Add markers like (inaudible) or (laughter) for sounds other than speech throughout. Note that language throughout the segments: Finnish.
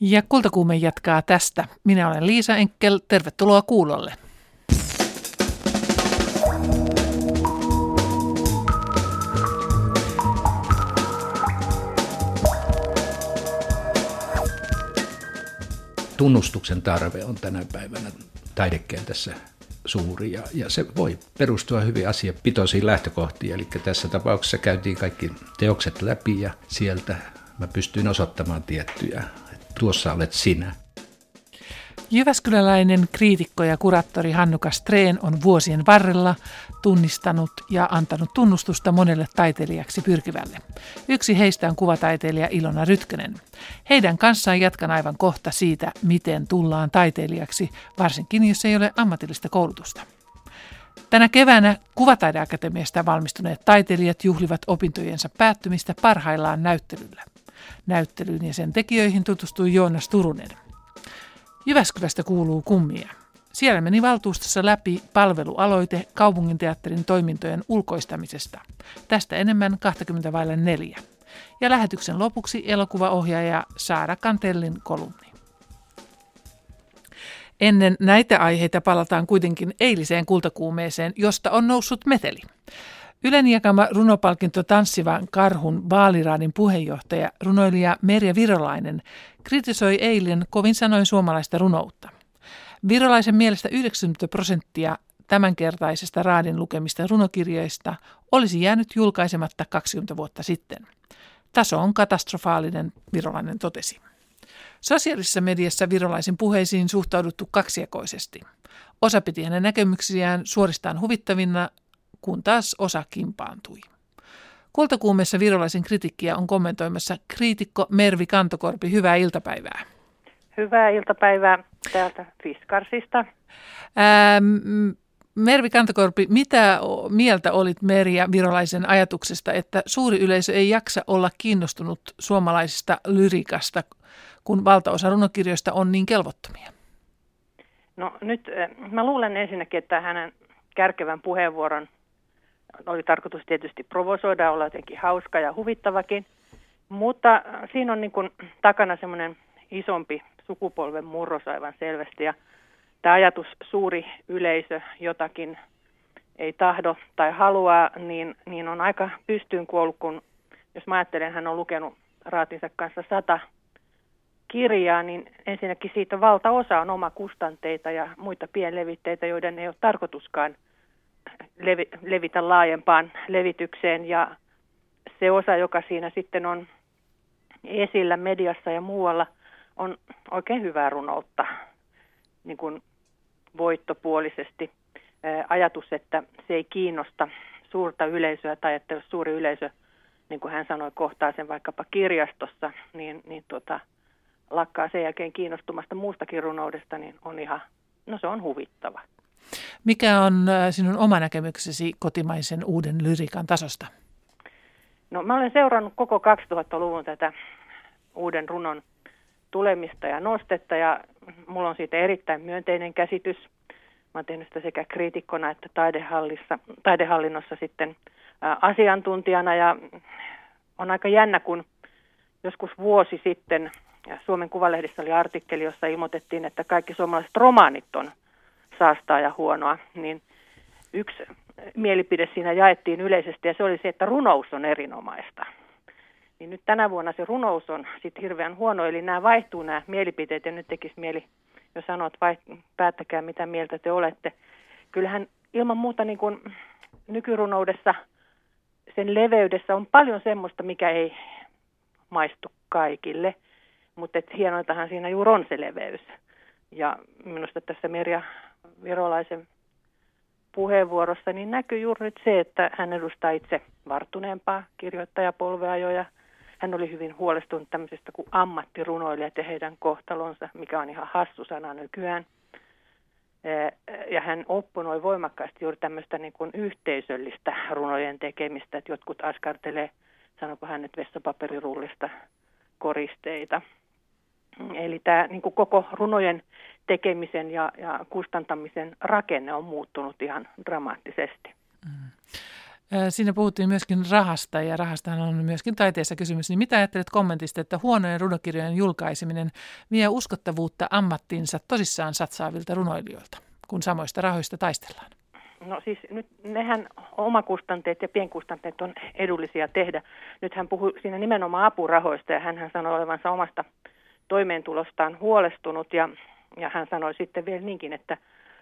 Ja kultakuume jatkaa tästä. Minä olen Liisa Enkel. Tervetuloa kuulolle. Tunnustuksen tarve on tänä päivänä taidekentässä suuri ja, ja se voi perustua hyvin asiapitoisiin lähtökohtiin. Eli tässä tapauksessa käytiin kaikki teokset läpi ja sieltä mä pystyin osoittamaan tiettyjä, tuossa olet sinä. Jyväskyläläinen kriitikko ja kuraattori Hannuka Streen on vuosien varrella tunnistanut ja antanut tunnustusta monelle taiteilijaksi pyrkivälle. Yksi heistä on kuvataiteilija Ilona Rytkönen. Heidän kanssaan jatkan aivan kohta siitä, miten tullaan taiteilijaksi, varsinkin jos ei ole ammatillista koulutusta. Tänä keväänä Kuvataideakatemiasta valmistuneet taiteilijat juhlivat opintojensa päättymistä parhaillaan näyttelyllä. Näyttelyyn ja sen tekijöihin tutustui Joonas Turunen. Jyväskylästä kuuluu kummia. Siellä meni valtuustossa läpi palvelualoite kaupunginteatterin toimintojen ulkoistamisesta. Tästä enemmän 20 vaille neljä. Ja lähetyksen lopuksi elokuvaohjaaja Saara Kantellin kolumni. Ennen näitä aiheita palataan kuitenkin eiliseen kultakuumeeseen, josta on noussut meteli. Ylen jakama runopalkinto Tanssivan karhun vaaliraadin puheenjohtaja, runoilija Merja Virolainen, kritisoi eilen kovin sanoin suomalaista runoutta. Virolaisen mielestä 90 prosenttia tämänkertaisesta raadin lukemista runokirjoista olisi jäänyt julkaisematta 20 vuotta sitten. Taso on katastrofaalinen, Virolainen totesi. Sosiaalisessa mediassa virolaisen puheisiin suhtauduttu kaksijakoisesti. Osa piti hänen näkemyksiään suoristaan huvittavina, kun taas osa kimpaantui. Kultakuumessa virolaisen kritiikkiä on kommentoimassa kriitikko Mervi Kantokorpi. Hyvää iltapäivää. Hyvää iltapäivää täältä Fiskarsista. Ähm, Mervi Kantokorpi, mitä mieltä olit Merja Virolaisen ajatuksesta, että suuri yleisö ei jaksa olla kiinnostunut suomalaisesta lyrikasta, kun valtaosa runokirjoista on niin kelvottomia? No nyt mä luulen ensinnäkin, että hänen kärkevän puheenvuoron oli tarkoitus tietysti provosoida, olla jotenkin hauska ja huvittavakin, mutta siinä on niin kuin takana semmoinen isompi sukupolven murros aivan selvästi. Ja tämä ajatus suuri yleisö jotakin ei tahdo tai haluaa, niin, niin on aika pystyyn kuollut, kun jos mä ajattelen, hän on lukenut raatinsa kanssa sata kirjaa, niin ensinnäkin siitä valtaosa on oma kustanteita ja muita pienlevitteitä, joiden ei ole tarkoituskaan levi, levitä laajempaan levitykseen ja se osa, joka siinä sitten on esillä mediassa ja muualla, on oikein hyvää runoutta niin kuin voittopuolisesti. Ajatus, että se ei kiinnosta suurta yleisöä tai että jos suuri yleisö, niin kuin hän sanoi, kohtaa sen vaikkapa kirjastossa, niin, niin tuota, lakkaa sen jälkeen kiinnostumasta muustakin runoudesta, niin on ihan, no se on huvittava. Mikä on äh, sinun oma näkemyksesi kotimaisen uuden lyrikan tasosta? No mä olen seurannut koko 2000-luvun tätä uuden runon tulemista ja nostetta ja mulla on siitä erittäin myönteinen käsitys. Mä oon tehnyt sitä sekä kriitikkona että taidehallissa, taidehallinnossa sitten asiantuntijana ja on aika jännä, kun joskus vuosi sitten Suomen Kuvalehdissä oli artikkeli, jossa ilmoitettiin, että kaikki suomalaiset romaanit on saastaa ja huonoa, niin yksi mielipide siinä jaettiin yleisesti ja se oli se, että runous on erinomaista. Niin nyt tänä vuonna se runous on sitten hirveän huono, eli nämä vaihtuu nämä mielipiteet ja nyt tekisi mieli, jos sanot, vai päättäkää mitä mieltä te olette. Kyllähän ilman muuta niin kuin nykyrunoudessa, sen leveydessä on paljon semmoista, mikä ei maistu kaikille, mutta hienointahan siinä juuri on se leveys. Ja minusta tässä Merja virolaisen puheenvuorossa, niin näkyy juuri nyt se, että hän edustaa itse varttuneempaa kirjoittajapolvea jo ja hän oli hyvin huolestunut tämmöisestä kuin ammattirunoilijat ja heidän kohtalonsa, mikä on ihan hassu sana nykyään. Ja hän opponoi voimakkaasti juuri tämmöistä niin kuin yhteisöllistä runojen tekemistä, että jotkut askartelee, sanopa hän nyt vessapaperirullista koristeita. Eli tämä niin kuin koko runojen tekemisen ja, ja kustantamisen rakenne on muuttunut ihan dramaattisesti. Mm. Siinä puhuttiin myöskin rahasta ja rahastahan on myöskin taiteessa kysymys. Niin mitä ajattelet kommentista, että huonojen runokirjojen julkaiseminen vie uskottavuutta ammattinsa tosissaan satsaavilta runoilijoilta, kun samoista rahoista taistellaan? No siis nyt nehän omakustanteet ja pienkustanteet on edullisia tehdä. Nyt hän puhui siinä nimenomaan apurahoista ja hän sanoi olevansa omasta toimeentulostaan huolestunut ja, ja hän sanoi sitten vielä niinkin, että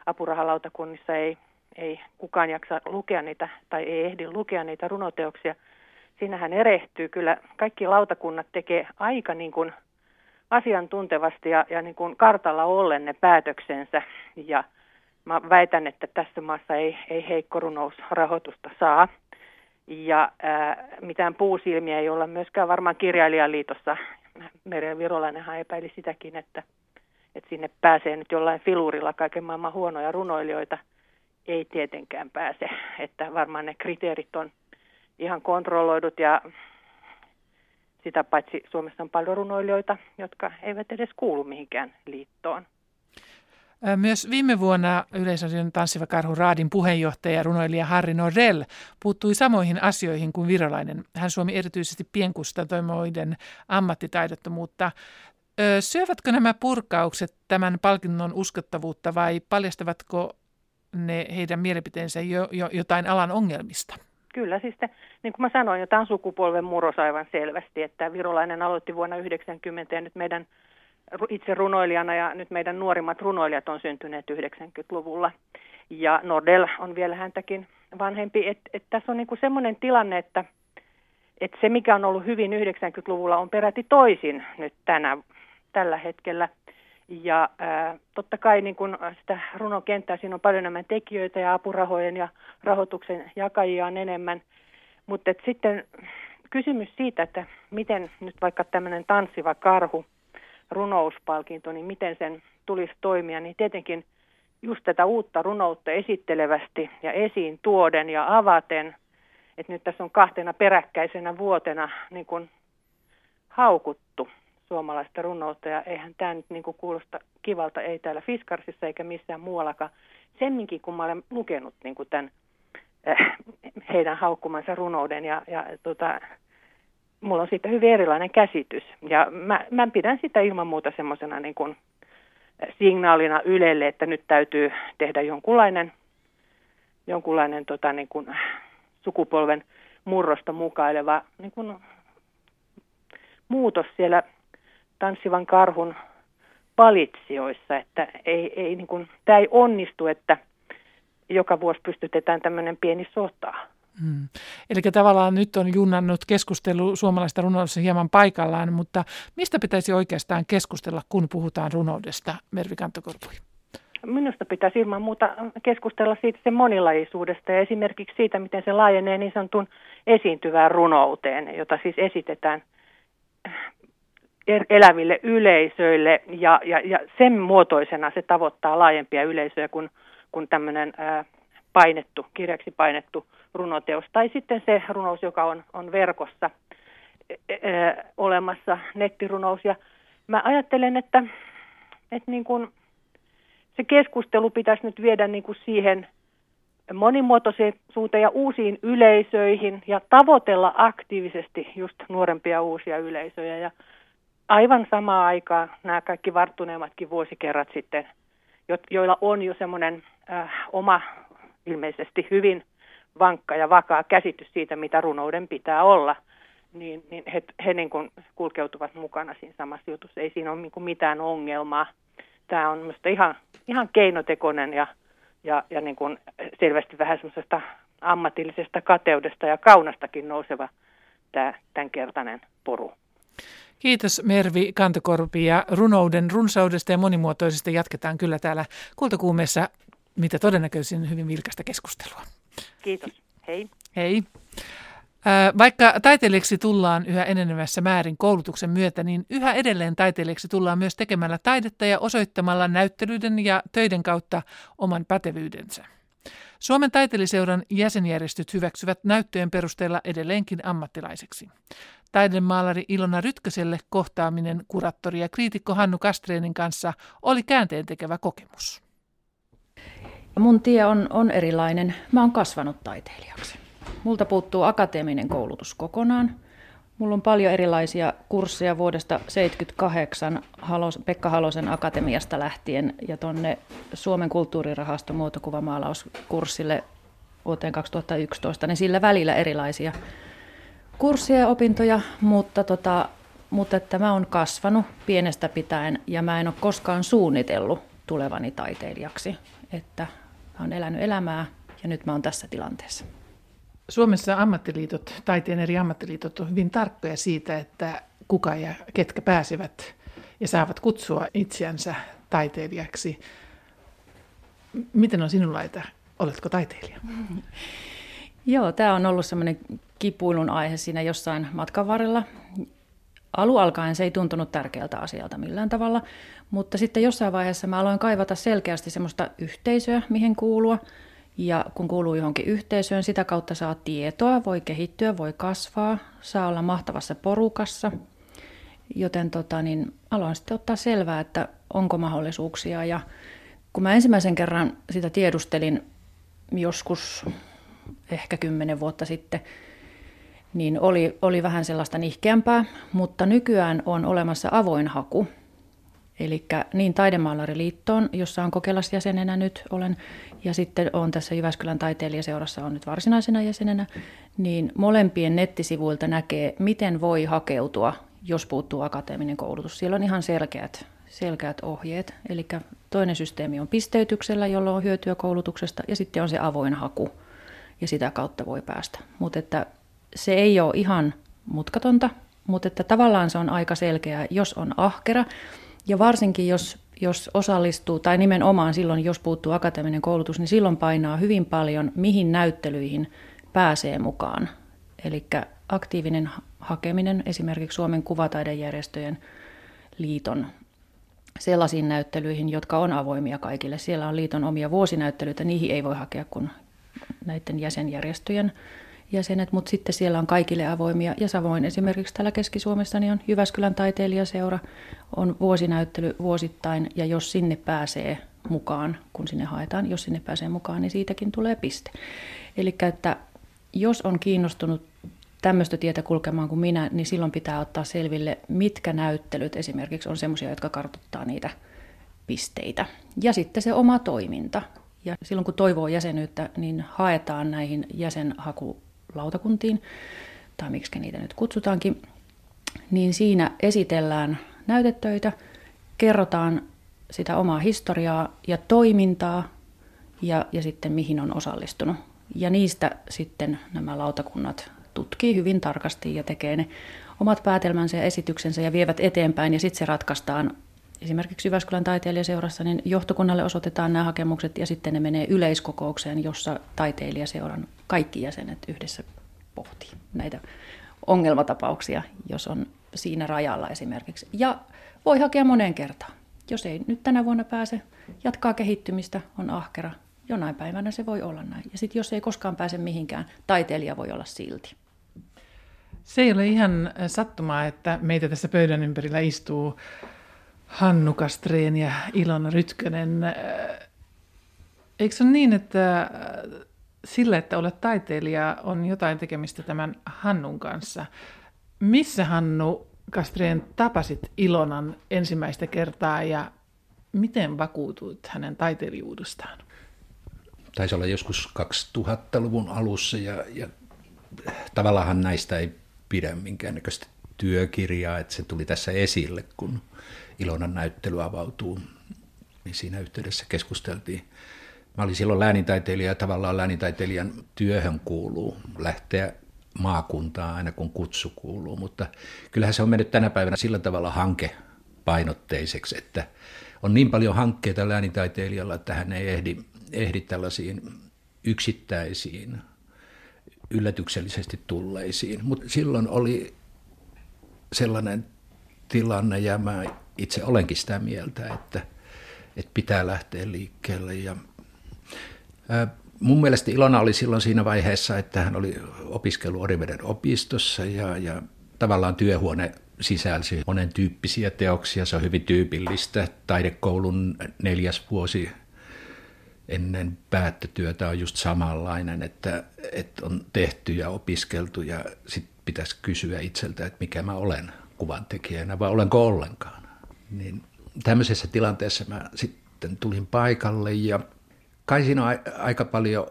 apurahalautakunnissa ei, ei kukaan jaksa lukea niitä tai ei ehdi lukea niitä runoteoksia. Siinähän erehtyy kyllä. Kaikki lautakunnat tekee aika niin kuin asiantuntevasti ja, ja niin kuin kartalla ollen ne päätöksensä ja mä väitän, että tässä maassa ei, ei heikko runousrahoitusta saa. Ja ää, mitään puusilmiä ei olla myöskään varmaan kirjailijaliitossa. Merja Virolainenhan epäili sitäkin, että, että sinne pääsee nyt jollain filurilla kaiken maailman huonoja runoilijoita. Ei tietenkään pääse, että varmaan ne kriteerit on ihan kontrolloidut ja sitä paitsi Suomessa on paljon runoilijoita, jotka eivät edes kuulu mihinkään liittoon. Myös viime vuonna Yleisradion Tanssiva Karhu Raadin puheenjohtaja ja runoilija Harri Norell puuttui samoihin asioihin kuin virolainen. Hän suomi erityisesti pienkustantoimoiden ammattitaidottomuutta. Syövätkö nämä purkaukset tämän palkinnon uskottavuutta vai paljastavatko ne heidän mielipiteensä jo, jo, jotain alan ongelmista? Kyllä, siis te, niin kuin mä sanoin, jo tämä sukupolven murros aivan selvästi, että virolainen aloitti vuonna 90 ja nyt meidän itse runoilijana ja nyt meidän nuorimmat runoilijat on syntyneet 90-luvulla. Ja Nordell on vielä häntäkin vanhempi. Että et tässä on niinku semmoinen tilanne, että et se mikä on ollut hyvin 90-luvulla on peräti toisin nyt tänä, tällä hetkellä. Ja ää, totta kai niin kun sitä runokenttää, siinä on paljon enemmän tekijöitä ja apurahojen ja rahoituksen jakajia on enemmän. Mutta sitten kysymys siitä, että miten nyt vaikka tämmöinen tanssiva karhu – runouspalkinto, niin miten sen tulisi toimia, niin tietenkin just tätä uutta runoutta esittelevästi ja esiin tuoden ja avaten, että nyt tässä on kahtena peräkkäisenä vuotena niin kuin haukuttu suomalaista runoutta ja eihän tämä nyt niin kuin kuulosta kivalta, ei täällä Fiskarsissa eikä missään muuallakaan. Semminkin kun mä olen lukenut niin kuin tämän äh, heidän haukkumansa runouden ja, ja tota, mulla on siitä hyvin erilainen käsitys. Ja mä, mä pidän sitä ilman muuta semmoisena niin kuin signaalina Ylelle, että nyt täytyy tehdä jonkunlainen, jonkunlainen tota, niin kuin sukupolven murrosta mukaileva niin kuin muutos siellä tanssivan karhun palitsioissa, että ei, ei, niin kuin, tämä ei onnistu, että joka vuosi pystytetään tämmöinen pieni sota. Hmm. Eli tavallaan nyt on junnannut keskustelu suomalaista runoudesta hieman paikallaan, mutta mistä pitäisi oikeastaan keskustella, kun puhutaan runoudesta, Mervi Kantokorpui? Minusta pitäisi ilman muuta keskustella siitä sen monilaisuudesta ja esimerkiksi siitä, miten se laajenee niin sanotun esiintyvään runouteen, jota siis esitetään er-, eläville yleisöille ja, ja, ja sen muotoisena se tavoittaa laajempia yleisöjä kuin, kuin tämmöinen ää, painettu, kirjaksi painettu runoteos. Tai sitten se runous, joka on, on verkossa e, e, olemassa, nettirunous. Ja mä ajattelen, että, että niin kuin se keskustelu pitäisi nyt viedä niin kuin siihen monimuotoisuuteen ja uusiin yleisöihin ja tavoitella aktiivisesti just nuorempia uusia yleisöjä. Ja aivan samaan aikaan nämä kaikki varttuneemmatkin vuosikerrat sitten, joilla on jo semmoinen äh, oma ilmeisesti hyvin vankka ja vakaa käsitys siitä, mitä runouden pitää olla, niin, niin he, he niin kuin kulkeutuvat mukana siinä samassa jutussa. Ei siinä ole niin kuin mitään ongelmaa. Tämä on minusta ihan, ihan keinotekoinen ja, ja, ja niin kuin selvästi vähän semmoisesta ammatillisesta kateudesta ja kaunastakin nouseva tämä tämänkertainen poru. Kiitos Mervi Kantokorpi ja runouden runsaudesta ja monimuotoisesta jatketaan kyllä täällä Kultakuumeessa mitä todennäköisin hyvin vilkasta keskustelua. Kiitos. Hei. Hei. Vaikka taiteilijaksi tullaan yhä enenevässä määrin koulutuksen myötä, niin yhä edelleen taiteilijaksi tullaan myös tekemällä taidetta ja osoittamalla näyttelyiden ja töiden kautta oman pätevyydensä. Suomen taiteelliseuran jäsenjärjestöt hyväksyvät näyttöjen perusteella edelleenkin ammattilaiseksi. Taidemaalari Ilona Rytköselle kohtaaminen kuraattori ja kriitikko Hannu Kastreenin kanssa oli käänteen tekevä kokemus. Mun tie on, on erilainen. Mä oon kasvanut taiteilijaksi. Multa puuttuu akateeminen koulutus kokonaan. Mulla on paljon erilaisia kursseja vuodesta 1978 Halos, Pekka Halosen akatemiasta lähtien ja tuonne Suomen kulttuurirahaston muotokuvamaalauskurssille vuoteen 2011, niin sillä välillä erilaisia kursseja ja opintoja, mutta, tota, mutta että mä oon kasvanut pienestä pitäen ja mä en ole koskaan suunnitellut tulevani taiteilijaksi. Että mä oon elänyt elämää ja nyt mä oon tässä tilanteessa. Suomessa ammattiliitot, taiteen eri ammattiliitot on hyvin tarkkoja siitä, että kuka ja ketkä pääsevät ja saavat kutsua itseänsä taiteilijaksi. Miten on sinulla, että oletko taiteilija? (laughs) Joo, tämä on ollut semmoinen kipuilun aihe siinä jossain matkan varrella. Alu alkaen se ei tuntunut tärkeältä asialta millään tavalla, mutta sitten jossain vaiheessa mä aloin kaivata selkeästi semmoista yhteisöä, mihin kuulua. Ja kun kuuluu johonkin yhteisöön, sitä kautta saa tietoa, voi kehittyä, voi kasvaa, saa olla mahtavassa porukassa. Joten tota, niin aloin sitten ottaa selvää, että onko mahdollisuuksia. Ja kun mä ensimmäisen kerran sitä tiedustelin joskus ehkä kymmenen vuotta sitten, niin oli, oli vähän sellaista nihkeämpää, mutta nykyään on olemassa avoin haku. Eli niin Taidemaalariliittoon, jossa on kokelasjäsenenä nyt olen, ja sitten on tässä Jyväskylän taiteilijaseurassa on nyt varsinaisena jäsenenä, niin molempien nettisivuilta näkee, miten voi hakeutua, jos puuttuu akateeminen koulutus. Siellä on ihan selkeät, selkeät ohjeet. Eli toinen systeemi on pisteytyksellä, jolloin on hyötyä koulutuksesta, ja sitten on se avoin haku, ja sitä kautta voi päästä. Mutta että se ei ole ihan mutkatonta, mutta että tavallaan se on aika selkeää, jos on ahkera, ja varsinkin jos, jos osallistuu, tai nimenomaan silloin, jos puuttuu akateeminen koulutus, niin silloin painaa hyvin paljon, mihin näyttelyihin pääsee mukaan. Eli aktiivinen hakeminen esimerkiksi Suomen kuvataidejärjestöjen liiton sellaisiin näyttelyihin, jotka on avoimia kaikille. Siellä on liiton omia vuosinäyttelyitä, niihin ei voi hakea kuin näiden jäsenjärjestöjen jäsenet, mutta sitten siellä on kaikille avoimia. Ja samoin esimerkiksi täällä Keski-Suomessa niin on Jyväskylän taiteilijaseura, on vuosinäyttely vuosittain, ja jos sinne pääsee mukaan, kun sinne haetaan, jos sinne pääsee mukaan, niin siitäkin tulee piste. Eli että jos on kiinnostunut tämmöistä tietä kulkemaan kuin minä, niin silloin pitää ottaa selville, mitkä näyttelyt esimerkiksi on semmoisia, jotka kartoittaa niitä pisteitä. Ja sitten se oma toiminta. Ja silloin kun toivoo jäsenyyttä, niin haetaan näihin jäsenhakulautakuntiin, tai miksi niitä nyt kutsutaankin, niin siinä esitellään näytetöitä, kerrotaan sitä omaa historiaa ja toimintaa ja, ja sitten mihin on osallistunut. Ja niistä sitten nämä lautakunnat tutkii hyvin tarkasti ja tekee ne omat päätelmänsä ja esityksensä ja vievät eteenpäin ja sitten se ratkaistaan esimerkiksi Jyväskylän taiteilijaseurassa, niin johtokunnalle osoitetaan nämä hakemukset ja sitten ne menee yleiskokoukseen, jossa taiteilijaseuran kaikki jäsenet yhdessä pohtii näitä ongelmatapauksia, jos on siinä rajalla esimerkiksi. Ja voi hakea moneen kertaan. Jos ei nyt tänä vuonna pääse, jatkaa kehittymistä, on ahkera. Jonain päivänä se voi olla näin. Ja sitten jos ei koskaan pääse mihinkään, taiteilija voi olla silti. Se ei ole ihan sattumaa, että meitä tässä pöydän ympärillä istuu Hannu Kastreen ja Ilona Rytkönen. Eikö se ole niin, että sillä, että olet taiteilija, on jotain tekemistä tämän Hannun kanssa? Missä Hannu Kastreen tapasit Ilonan ensimmäistä kertaa ja miten vakuutuit hänen taiteilijuudestaan? Taisi olla joskus 2000-luvun alussa ja, ja tavallaan näistä ei pidä minkäännäköistä työkirjaa, että se tuli tässä esille, kun Ilonan näyttely avautuu. Niin siinä yhteydessä keskusteltiin. Mä olin silloin läänintaiteilija ja tavallaan läänintaiteilijan työhön kuuluu lähteä maakuntaan aina kun kutsu kuuluu, mutta kyllähän se on mennyt tänä päivänä sillä tavalla hankepainotteiseksi, että on niin paljon hankkeita läänintaiteilijalla, että hän ei ehdi, ehdi tällaisiin yksittäisiin yllätyksellisesti tulleisiin. Mutta silloin oli sellainen tilanne, ja mä itse olenkin sitä mieltä, että, että pitää lähteä liikkeelle. Ja, ää, mun mielestä Ilona oli silloin siinä vaiheessa, että hän oli opiskellut Oriveden opistossa ja, ja tavallaan työhuone sisälsi monen tyyppisiä teoksia. Se on hyvin tyypillistä. Taidekoulun neljäs vuosi ennen päättötyötä on just samanlainen, että, että on tehty ja opiskeltu ja sitten pitäisi kysyä itseltä, että mikä mä olen kuvan tekijänä vai olenko ollenkaan. Niin tämmöisessä tilanteessa mä sitten tulin paikalle ja kai siinä on aika paljon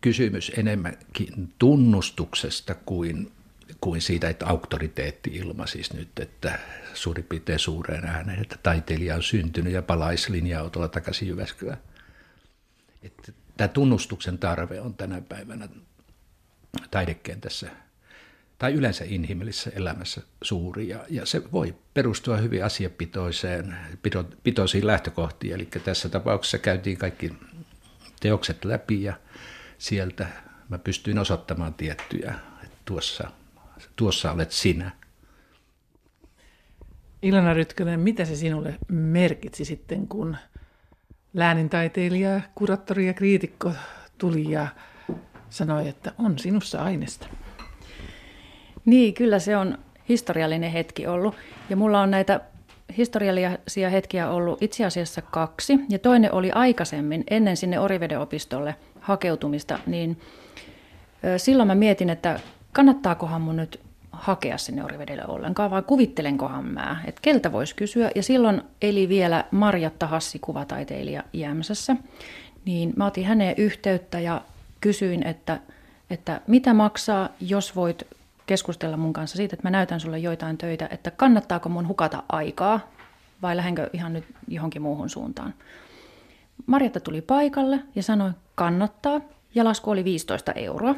kysymys enemmänkin tunnustuksesta kuin, kuin siitä, että auktoriteetti ilmaisisi nyt, että suurin piirtein suureen ääneen, että taiteilija on syntynyt ja palaisi linja-autolla takaisin Jyväskylään. Että tämä tunnustuksen tarve on tänä päivänä taidekentässä tai yleensä inhimillisessä elämässä suuri. Ja, ja se voi perustua hyvin asiapitoiseen, pitoisiin lähtökohtiin. Eli tässä tapauksessa käytiin kaikki teokset läpi ja sieltä mä pystyin osoittamaan tiettyjä, että tuossa, tuossa olet sinä. Ilona Rytkönen, mitä se sinulle merkitsi sitten, kun läänintaiteilija, kuraattori ja kriitikko tuli ja sanoi, että on sinussa aineesta? Niin, kyllä se on historiallinen hetki ollut. Ja mulla on näitä historiallisia hetkiä ollut itse asiassa kaksi. Ja toinen oli aikaisemmin, ennen sinne Oriveden opistolle hakeutumista, niin silloin mä mietin, että kannattaakohan mun nyt hakea sinne Orivedelle ollenkaan, vai kuvittelenkohan mä, että keltä voisi kysyä. Ja silloin eli vielä Marjatta Hassi, kuvataiteilija Jämsässä. Niin mä otin häneen yhteyttä ja kysyin, että, että mitä maksaa, jos voit keskustella mun kanssa siitä, että mä näytän sulle joitain töitä, että kannattaako mun hukata aikaa vai lähdenkö ihan nyt johonkin muuhun suuntaan. Marjatta tuli paikalle ja sanoi, kannattaa, ja lasku oli 15 euroa.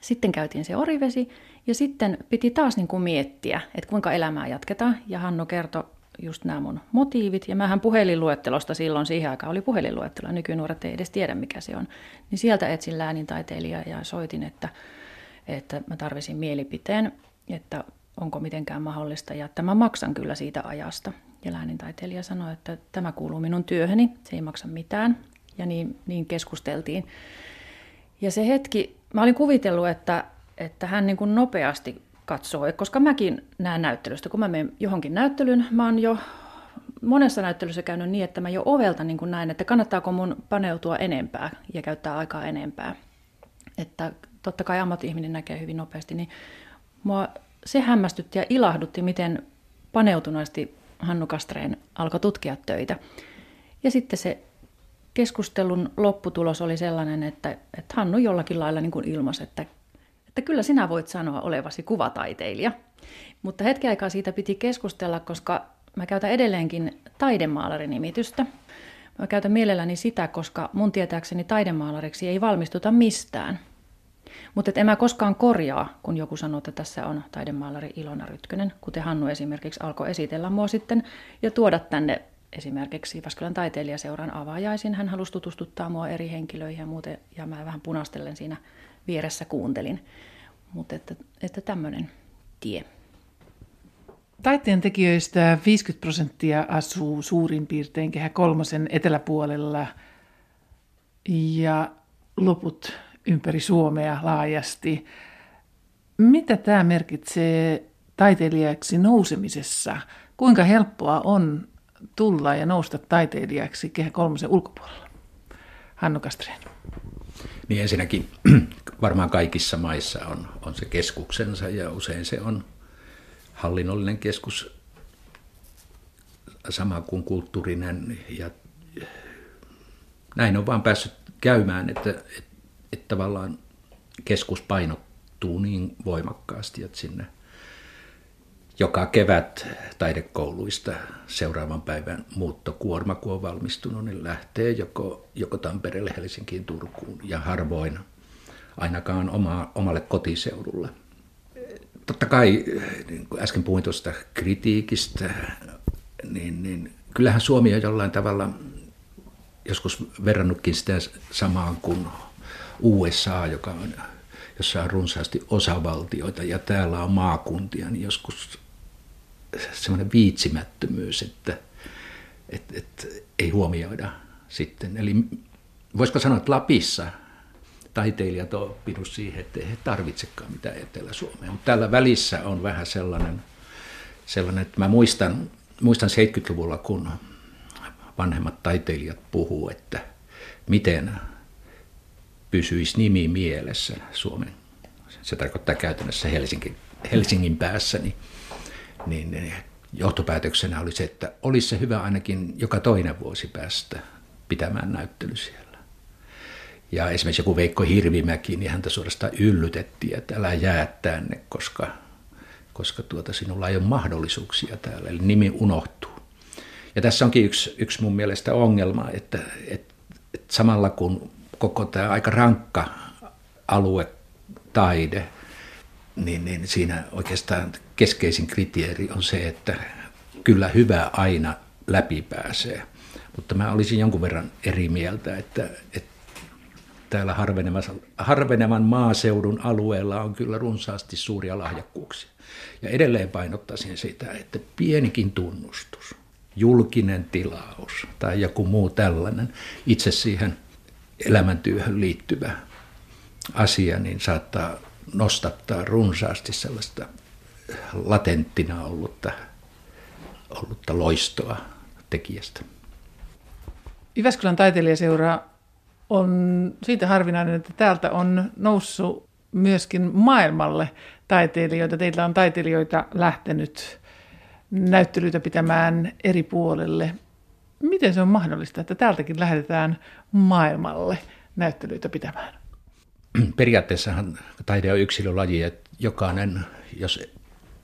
Sitten käytiin se orivesi ja sitten piti taas niin kuin miettiä, että kuinka elämää jatketaan. Ja Hanno kertoi just nämä mun motiivit. Ja mähän puhelinluettelosta silloin, siihen aikaan oli puhelinluettelo, nykynuoret ei edes tiedä mikä se on. Niin sieltä etsin läänintaiteilijaa ja soitin, että, että mä tarvisin mielipiteen, että onko mitenkään mahdollista ja että mä maksan kyllä siitä ajasta. Ja läänintaiteilija sanoi, että tämä kuuluu minun työhöni, se ei maksa mitään. Ja niin, niin keskusteltiin. Ja se hetki, mä olin kuvitellut, että, että hän niin kuin nopeasti katsoo, koska mäkin näen näyttelystä. Kun mä menen johonkin näyttelyyn, mä oon jo monessa näyttelyssä käynyt niin, että mä jo ovelta niin kuin näen, että kannattaako mun paneutua enempää ja käyttää aikaa enempää. Että totta kai ammatti-ihminen näkee hyvin nopeasti, niin mua se hämmästytti ja ilahdutti, miten paneutuneesti Hannu Kastreen alkoi tutkia töitä. Ja sitten se keskustelun lopputulos oli sellainen, että, että Hannu jollakin lailla niin ilmaisi, että, että kyllä sinä voit sanoa olevasi kuvataiteilija. Mutta hetken aikaa siitä piti keskustella, koska mä käytän edelleenkin taidemaaları-nimitystä. Mä käytän mielelläni sitä, koska mun tietääkseni taidemaalariksi ei valmistuta mistään. Mutta en mä koskaan korjaa, kun joku sanoo, että tässä on taidemaalari Ilona Rytkönen, kuten Hannu esimerkiksi alkoi esitellä mua sitten ja tuoda tänne esimerkiksi Jyväskylän taiteilijaseuran avajaisin. Hän halusi tutustuttaa mua eri henkilöihin ja muuten, ja mä vähän punastellen siinä vieressä kuuntelin. Mutta että, että tämmöinen tie. Taiteen tekijöistä 50 prosenttia asuu suurin piirtein kehä kolmosen eteläpuolella ja loput ympäri Suomea laajasti. Mitä tämä merkitsee taiteilijaksi nousemisessa? Kuinka helppoa on tulla ja nousta taiteilijaksi Kehä kolmosen ulkopuolella? Hannu Kastreen. Niin ensinnäkin (clears throat) varmaan kaikissa maissa on, on se keskuksensa ja usein se on hallinnollinen keskus sama kuin kulttuurinen ja näin on vaan päässyt käymään, että, että, että tavallaan keskus painottuu niin voimakkaasti, että sinne joka kevät taidekouluista seuraavan päivän muuttokuorma, kun on valmistunut, niin lähtee joko, joko Tampereelle, Helsinkiin, Turkuun ja harvoin ainakaan oma, omalle kotiseudulle. Totta kai, niin kuin äsken puhuin tuosta kritiikistä, niin, niin kyllähän Suomi on jollain tavalla joskus verrannutkin sitä samaan kuin USA, joka on jossa on runsaasti osavaltioita ja täällä on maakuntia, niin joskus semmoinen viitsimättömyys, että et, et, ei huomioida sitten. Eli voisiko sanoa, että Lapissa taiteilijat on oppinut siihen, että ei he tarvitsekaan mitään Etelä-Suomea. Mutta täällä välissä on vähän sellainen, sellainen että mä muistan, muistan 70-luvulla, kun vanhemmat taiteilijat puhuu, että miten pysyisi nimi mielessä Suomen. Se tarkoittaa käytännössä Helsingin, Helsingin päässä, niin, niin johtopäätöksenä oli se, että olisi se hyvä ainakin joka toinen vuosi päästä pitämään näyttely siellä. Ja esimerkiksi joku Veikko Hirvimäki, niin häntä suorastaan yllytettiin, että älä jää tänne, koska, koska tuota, sinulla ei ole mahdollisuuksia täällä, eli nimi unohtuu. Ja tässä onkin yksi, yksi mun mielestä ongelma, että, että, että samalla kun koko tämä aika rankka alue, taide, niin, niin siinä oikeastaan keskeisin kriteeri on se, että kyllä hyvä aina läpi pääsee. Mutta mä olisin jonkun verran eri mieltä, että, että täällä harvenevan maaseudun alueella on kyllä runsaasti suuria lahjakkuuksia. Ja edelleen painottaisin sitä, että pienikin tunnustus, julkinen tilaus tai joku muu tällainen itse siihen elämäntyöhön liittyvä asia, niin saattaa nostattaa runsaasti sellaista latenttina ollutta, ollutta loistoa tekijästä. Jyväskylän taiteilijaseura on siitä harvinainen, että täältä on noussut myöskin maailmalle taiteilijoita. Teillä on taiteilijoita lähtenyt näyttelyitä pitämään eri puolelle. Miten se on mahdollista, että täältäkin lähdetään maailmalle näyttelyitä pitämään? Periaatteessahan taide on yksilölaji, että jokainen, jos,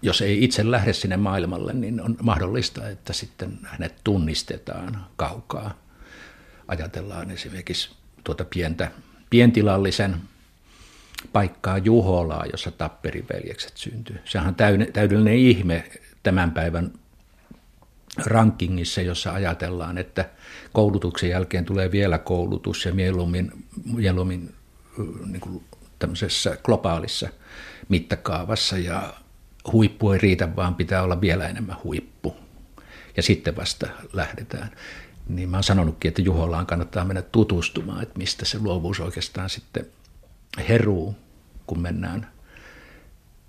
jos ei itse lähde sinne maailmalle, niin on mahdollista, että sitten hänet tunnistetaan kaukaa. Ajatellaan esimerkiksi tuota pientä, pientilallisen paikkaa Juholaa, jossa tapperiveljekset syntyy. Sehän on täydellinen ihme tämän päivän rankingissa, jossa ajatellaan, että koulutuksen jälkeen tulee vielä koulutus ja mieluummin, mieluummin niin kuin tämmöisessä globaalissa mittakaavassa ja huippu ei riitä, vaan pitää olla vielä enemmän huippu. Ja sitten vasta lähdetään niin mä oon sanonutkin, että Juholaan kannattaa mennä tutustumaan, että mistä se luovuus oikeastaan sitten heruu, kun mennään,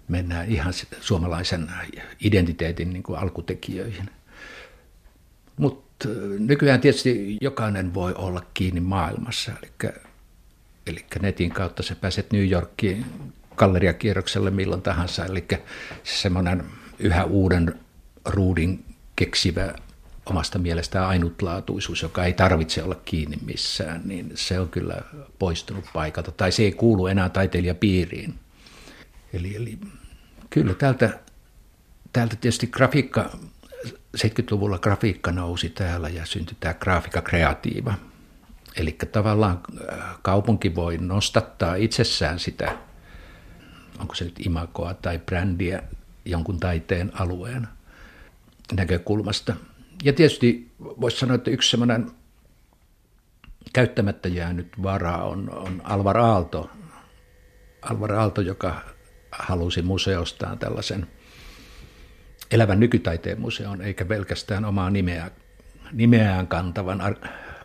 mennään ihan suomalaisen identiteetin niin kuin alkutekijöihin. Mutta nykyään tietysti jokainen voi olla kiinni maailmassa, eli, eli netin kautta sä pääset New Yorkiin galleriakierrokselle milloin tahansa, eli semmoinen yhä uuden ruudin keksivä omasta mielestään ainutlaatuisuus, joka ei tarvitse olla kiinni missään, niin se on kyllä poistunut paikalta. Tai se ei kuulu enää taiteilijapiiriin. Eli, eli kyllä täältä, täältä tietysti grafiikka, 70-luvulla grafiikka nousi täällä ja syntyi tämä graafika kreatiiva. Eli tavallaan äh, kaupunki voi nostattaa itsessään sitä, onko se nyt imakoa tai brändiä jonkun taiteen alueen näkökulmasta – ja tietysti voisi sanoa, että yksi semmoinen käyttämättä jäänyt vara on, on Alvar Aalto. Alvar Aalto, joka halusi museostaan tällaisen elävän nykytaiteen museon, eikä pelkästään omaa nimeä, nimeään kantavan ar,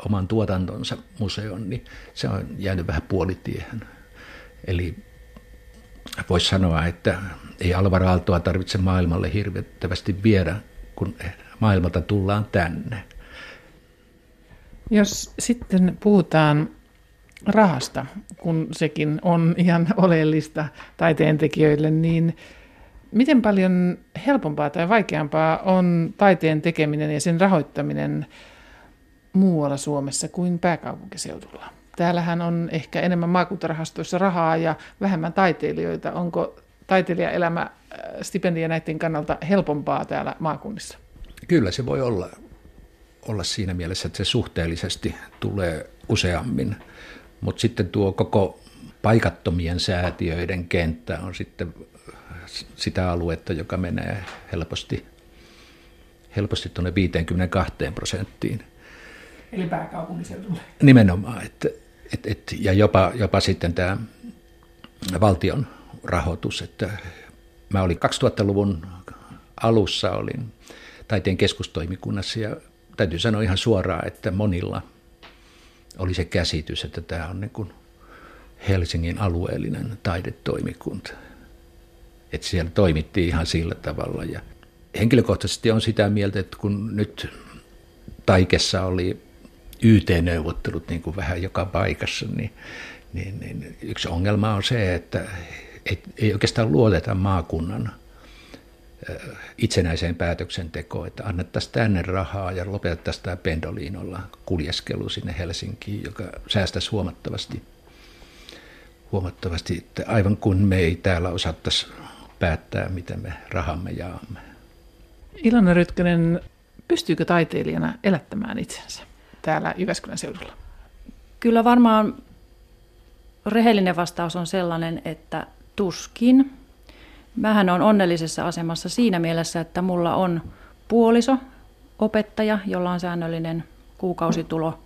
oman tuotantonsa museon, niin se on jäänyt vähän puolitiehen. Eli voisi sanoa, että ei Alvar Aaltoa tarvitse maailmalle hirvittävästi viedä, kun maailmalta tullaan tänne. Jos sitten puhutaan rahasta, kun sekin on ihan oleellista taiteentekijöille, niin miten paljon helpompaa tai vaikeampaa on taiteen tekeminen ja sen rahoittaminen muualla Suomessa kuin pääkaupunkiseudulla? Täällähän on ehkä enemmän maakuntarahastoissa rahaa ja vähemmän taiteilijoita. Onko taiteilijaelämä äh, stipendiä näiden kannalta helpompaa täällä maakunnissa? Kyllä se voi olla, olla siinä mielessä, että se suhteellisesti tulee useammin, mutta sitten tuo koko paikattomien säätiöiden kenttä on sitten sitä aluetta, joka menee helposti, helposti tuonne 52 prosenttiin. Eli pääkaupunkiseudulle. Nimenomaan, että, et, et, ja jopa, jopa sitten tämä valtion rahoitus, että mä olin 2000-luvun alussa olin taiteen keskustoimikunnassa ja täytyy sanoa ihan suoraan, että monilla oli se käsitys, että tämä on niin kuin Helsingin alueellinen taidetoimikunta. Että siellä toimittiin ihan sillä tavalla. Ja henkilökohtaisesti on sitä mieltä, että kun nyt Taikessa oli YT-neuvottelut niin kuin vähän joka paikassa, niin, niin, niin yksi ongelma on se, että ei, ei oikeastaan luoteta maakunnan itsenäiseen päätöksentekoon, että annettaisiin tänne rahaa ja lopetettaisiin tämä pendoliinolla kuljeskelu sinne Helsinkiin, joka säästäisi huomattavasti, huomattavasti että aivan kuin me ei täällä osattaisi päättää, miten me rahamme jaamme. Ilona Rytkönen, pystyykö taiteilijana elättämään itsensä täällä Jyväskylän seudulla? Kyllä varmaan rehellinen vastaus on sellainen, että tuskin. Mähän on onnellisessa asemassa siinä mielessä, että mulla on puoliso, opettaja, jolla on säännöllinen kuukausitulo,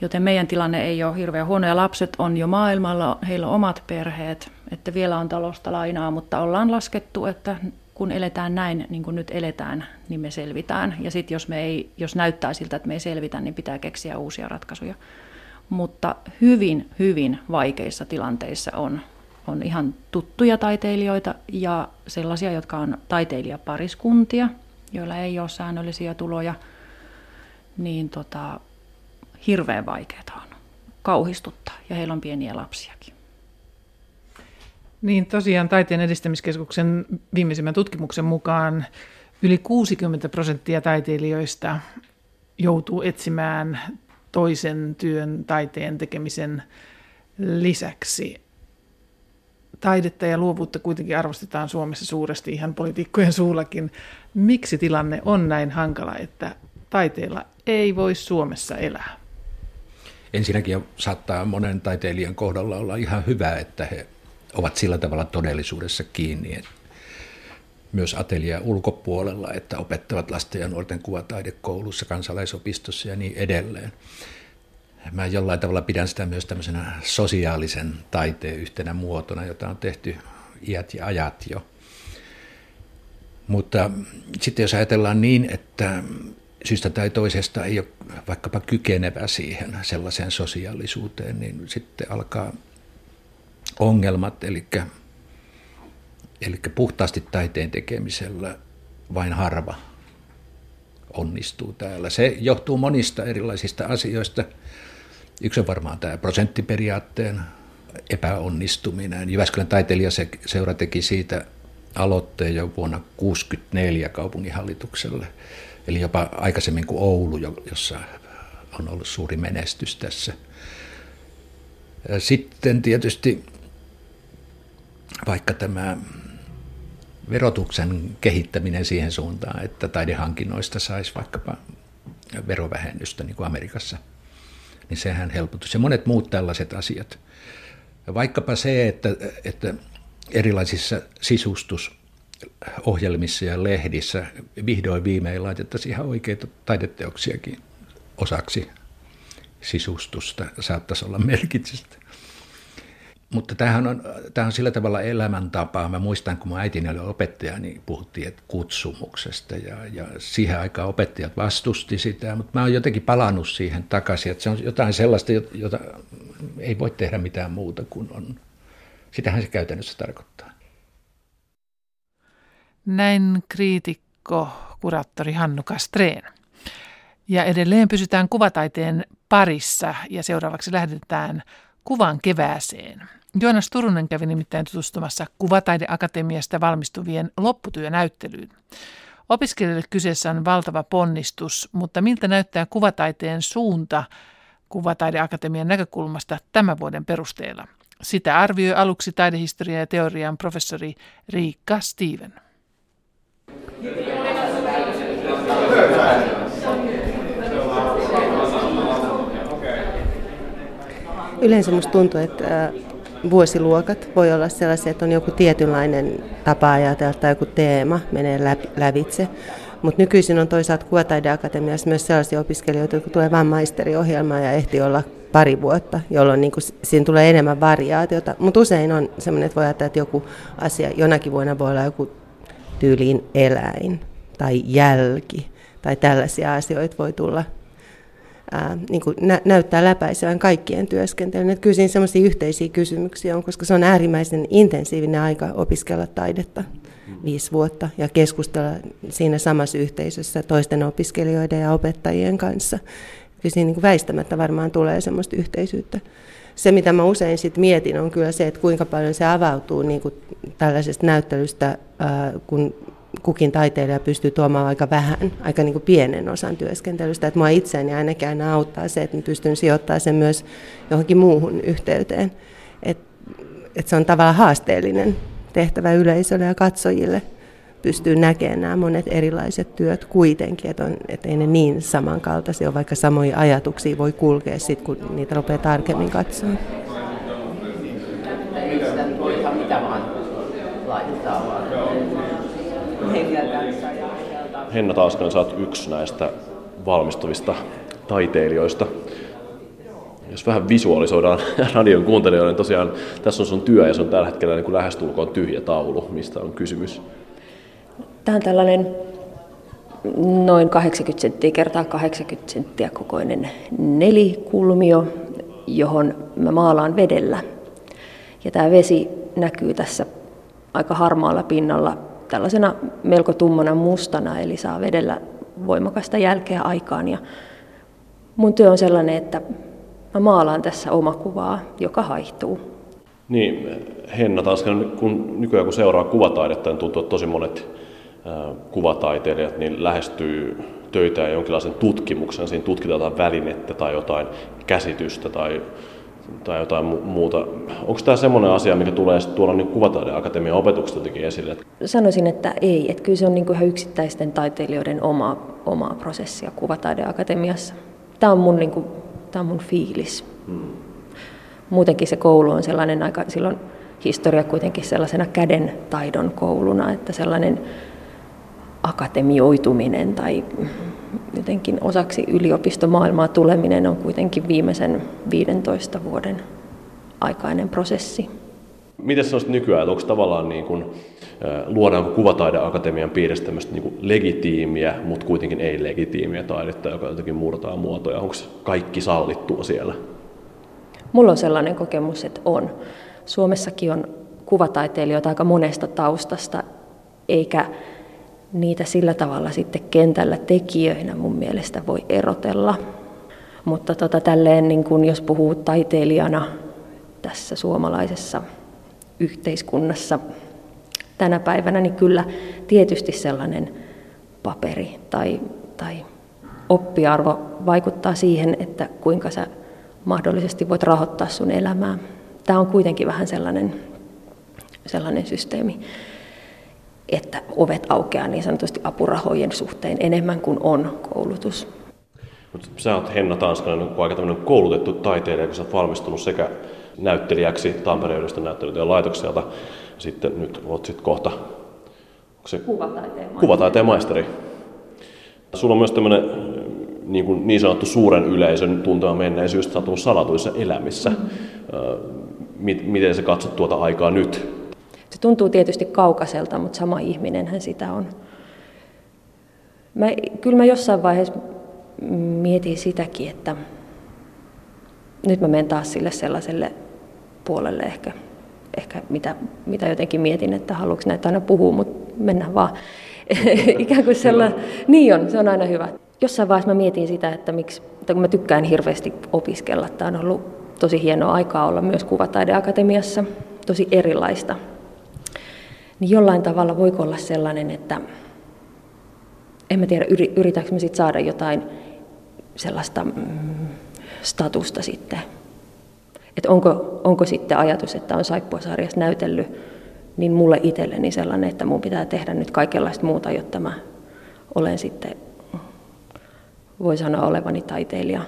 joten meidän tilanne ei ole hirveän huono. Ja lapset on jo maailmalla, heillä on omat perheet, että vielä on talosta lainaa, mutta ollaan laskettu, että kun eletään näin, niin kuin nyt eletään, niin me selvitään. Ja sitten jos, me ei, jos näyttää siltä, että me ei selvitä, niin pitää keksiä uusia ratkaisuja. Mutta hyvin, hyvin vaikeissa tilanteissa on on ihan tuttuja taiteilijoita ja sellaisia, jotka on taiteilijapariskuntia, joilla ei ole säännöllisiä tuloja, niin tota, hirveän vaikeaa on kauhistuttaa ja heillä on pieniä lapsiakin. Niin tosiaan Taiteen edistämiskeskuksen viimeisimmän tutkimuksen mukaan yli 60 prosenttia taiteilijoista joutuu etsimään toisen työn taiteen tekemisen lisäksi taidetta ja luovuutta kuitenkin arvostetaan Suomessa suuresti ihan poliitikkojen suullakin. Miksi tilanne on näin hankala, että taiteella ei voi Suomessa elää? Ensinnäkin saattaa monen taiteilijan kohdalla olla ihan hyvä, että he ovat sillä tavalla todellisuudessa kiinni, myös atelia ulkopuolella, että opettavat lasten ja nuorten kuvataidekoulussa, kansalaisopistossa ja niin edelleen mä jollain tavalla pidän sitä myös tämmöisenä sosiaalisen taiteen yhtenä muotona, jota on tehty iät ja ajat jo. Mutta sitten jos ajatellaan niin, että syystä tai toisesta ei ole vaikkapa kykenevä siihen sellaiseen sosiaalisuuteen, niin sitten alkaa ongelmat, eli, eli puhtaasti taiteen tekemisellä vain harva onnistuu täällä. Se johtuu monista erilaisista asioista. Yksi on varmaan tämä prosenttiperiaatteen epäonnistuminen. Jyväskylän taiteilijaseura teki siitä aloitteen jo vuonna 1964 kaupunginhallitukselle, eli jopa aikaisemmin kuin Oulu, jossa on ollut suuri menestys tässä. Sitten tietysti vaikka tämä verotuksen kehittäminen siihen suuntaan, että taidehankinnoista saisi vaikkapa verovähennystä, niin kuin Amerikassa – niin sehän helpotus. Ja monet muut tällaiset asiat. Vaikkapa se, että, että erilaisissa sisustusohjelmissa ja lehdissä vihdoin viimein laitettaisiin ihan oikeita taideteoksiakin osaksi sisustusta, saattaisi olla merkitystä. Mutta tämähän on, tämähän on sillä tavalla elämäntapa. Mä muistan, kun mun äitini oli opettaja, niin puhuttiin että kutsumuksesta ja, ja siihen aikaan opettajat vastusti sitä, mutta mä oon jotenkin palannut siihen takaisin, että se on jotain sellaista, jota ei voi tehdä mitään muuta kuin on. Sitähän se käytännössä tarkoittaa. Näin kriitikko, kuraattori Hannu Kastreen. Ja edelleen pysytään kuvataiteen parissa ja seuraavaksi lähdetään kuvan kevääseen. Joonas Turunen kävi nimittäin tutustumassa Kuvataideakatemiasta valmistuvien lopputyönäyttelyyn. Opiskelijoille kyseessä on valtava ponnistus, mutta miltä näyttää kuvataiteen suunta Kuvataideakatemian näkökulmasta tämän vuoden perusteella? Sitä arvioi aluksi taidehistoria ja teorian professori Riikka Steven. Yleensä minusta tuntuu, että vuosiluokat voi olla sellaisia, että on joku tietynlainen tapa ajatella tai joku teema menee lävitse. Mutta nykyisin on toisaalta Kuvataideakatemiassa myös sellaisia opiskelijoita, jotka tulee vain maisteriohjelmaan ja ehti olla pari vuotta, jolloin niin siinä tulee enemmän variaatiota. Mutta usein on sellainen, että voi ajatella, että joku asia jonakin vuonna voi olla joku tyyliin eläin tai jälki tai tällaisia asioita voi tulla ää, niin kuin nä- näyttää läpäisevän kaikkien työskentelyn. Että kyllä siinä sellaisia yhteisiä kysymyksiä on, koska se on äärimmäisen intensiivinen aika opiskella taidetta viisi vuotta ja keskustella siinä samassa yhteisössä toisten opiskelijoiden ja opettajien kanssa. Kyllä siinä niin väistämättä varmaan tulee semmoista yhteisyyttä. Se, mitä mä usein sit mietin, on kyllä se, että kuinka paljon se avautuu niin kuin tällaisesta näyttelystä, kun kukin taiteilija pystyy tuomaan aika vähän, aika niin kuin pienen osan työskentelystä. Että mua itseäni ainakin aina auttaa se, että pystyn sijoittamaan sen myös johonkin muuhun yhteyteen. Että et se on tavallaan haasteellinen tehtävä yleisölle ja katsojille pystyy näkemään nämä monet erilaiset työt kuitenkin, että, on, että ei ne niin samankaltaisia ole, vaikka samoja ajatuksia voi kulkea sit, kun niitä rupeaa tarkemmin katsomaan. Mitä vaan laittaa Henna Taaskanen, sä oot yksi näistä valmistuvista taiteilijoista. Jos vähän visualisoidaan (laughs) radion kuuntelijoille, niin tosiaan tässä on sun työ ja se on tällä hetkellä niin kuin lähestulkoon tyhjä taulu. Mistä on kysymys? Tämä on tällainen noin 80 senttiä kertaa 80 senttiä kokoinen nelikulmio, johon mä maalaan vedellä. Ja tämä vesi näkyy tässä aika harmaalla pinnalla tällaisena melko tummana mustana, eli saa vedellä voimakasta jälkeä aikaan. Ja mun työ on sellainen, että mä maalaan tässä omakuvaa, joka haihtuu. Niin, Henna taas, kun nykyään kun seuraa kuvataidetta, niin tuntuu, että tosi monet kuvataiteilijat niin lähestyy töitä ja jonkinlaisen tutkimuksen. Siinä tutkitaan välinettä tai jotain käsitystä tai tai jotain muuta. Onko tämä semmoinen asia, mikä tulee tuolla niin Kuvataideakatemian opetuksesta jotenkin esille? Sanoisin, että ei. Että kyllä se on niin kuin ihan yksittäisten taiteilijoiden oma, omaa prosessia Kuvataideakatemiassa. Tämä on mun, niin kuin, tämä on mun fiilis. Hmm. Muutenkin se koulu on sellainen aika, silloin historia kuitenkin sellaisena käden taidon kouluna, että sellainen akatemioituminen tai jotenkin osaksi yliopistomaailmaa tuleminen on kuitenkin viimeisen 15 vuoden aikainen prosessi. Miten sanoisit nykyään, että onko tavallaan niin kuin, luodaanko Kuvataideakatemian piiristä tämmöistä niin legitiimiä, mutta kuitenkin ei-legitiimiä taidetta, joka jotenkin murtaa muotoja? Onko kaikki sallittua siellä? Mulla on sellainen kokemus, että on. Suomessakin on kuvataiteilijoita aika monesta taustasta, eikä niitä sillä tavalla sitten kentällä tekijöinä mun mielestä voi erotella. Mutta tota, tälleen, niin kun jos puhuu taiteilijana tässä suomalaisessa yhteiskunnassa tänä päivänä, niin kyllä tietysti sellainen paperi tai, tai oppiarvo vaikuttaa siihen, että kuinka sä mahdollisesti voit rahoittaa sun elämää. Tämä on kuitenkin vähän sellainen, sellainen systeemi että ovet aukeaa niin sanotusti apurahojen suhteen enemmän kuin on koulutus. Mutta sä oot Henna Tanskanen, aika tämmöinen koulutettu taiteilija, kun sä oot valmistunut sekä näyttelijäksi Tampereen yliopiston näyttelytyön laitokselta, sitten nyt oot sitten kohta se kuvataiteen maisteri. Kuvataiteen maisteri. Sulla on myös tämmöinen niin, kuin niin sanottu suuren yleisön tuntema menneisyys, sä oot salatuissa elämissä. Mm-hmm. Miten sä katsot tuota aikaa nyt? Se tuntuu tietysti kaukaiselta, mutta sama ihminenhän sitä on. Mä, kyllä mä jossain vaiheessa mietin sitäkin, että nyt mä menen taas sille sellaiselle puolelle ehkä, ehkä mitä, mitä jotenkin mietin, että haluanko näitä aina puhua, mutta mennään vaan. (laughs) Ikään kuin sellainen, niin on, se on aina hyvä. Jossain vaiheessa mä mietin sitä, että miksi, että kun mä tykkään hirveästi opiskella, tämä on ollut tosi hienoa aikaa olla myös Kuvataideakatemiassa, tosi erilaista niin jollain tavalla voiko olla sellainen, että en mä tiedä, yritänkö me sitten saada jotain sellaista mm, statusta sitten. Että onko, onko sitten ajatus, että on Saippuasarjassa näytellyt, niin mulle itselleni sellainen, että mun pitää tehdä nyt kaikenlaista muuta, jotta mä olen sitten, voi sanoa olevani taiteilija.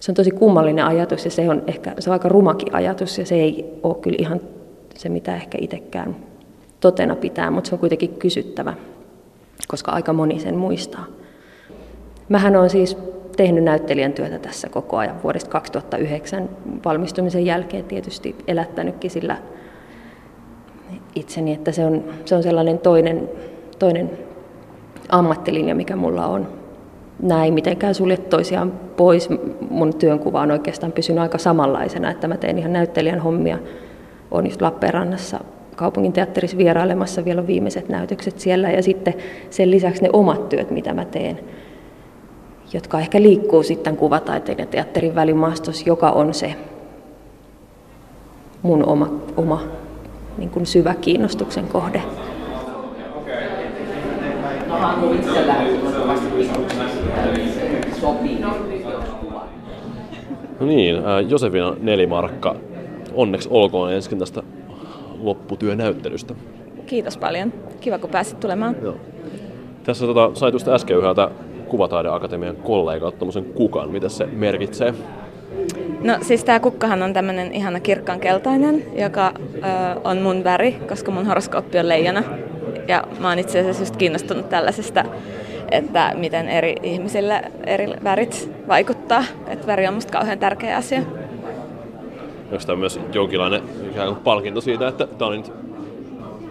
Se on tosi kummallinen ajatus ja se on ehkä se on aika rumakin ajatus ja se ei ole kyllä ihan se, mitä ehkä itsekään totena pitää, mutta se on kuitenkin kysyttävä, koska aika moni sen muistaa. Mähän olen siis tehnyt näyttelijän työtä tässä koko ajan vuodesta 2009 valmistumisen jälkeen tietysti elättänytkin sillä itseni, että se on, se on sellainen toinen, toinen ammattilinja, mikä mulla on. Nämä ei mitenkään sulje toisiaan pois. Mun työnkuva on oikeastaan pysynyt aika samanlaisena, että mä teen ihan näyttelijän hommia. Olen just Lappeenrannassa kaupungin teatterissa vierailemassa vielä viimeiset näytökset siellä ja sitten sen lisäksi ne omat työt, mitä mä teen. jotka ehkä liikkuu sitten kuvataiteen ja teatterin välimaastossa, joka on se mun oma, oma niin kuin syvä kiinnostuksen kohde. No niin, Josefina Nelimarkka, onneksi olkoon ensin tästä lopputyönäyttelystä. Kiitos paljon. Kiva, kun pääsit tulemaan. Joo. Tässä tota, sait just äsken yhdeltä Kuvataideakatemian kollegalta tuommoisen kukan. Mitä se merkitsee? No siis tämä kukkahan on tämmöinen ihana kirkkaan keltainen, joka ö, on mun väri, koska mun horoskooppi on leijona. Ja mä oon itse asiassa just kiinnostunut tällaisesta, että miten eri ihmisille eri värit vaikuttaa. Että väri on musta kauhean tärkeä asia. Onko tämä myös jonkinlainen ikään kuin palkinto siitä, että tämä on nyt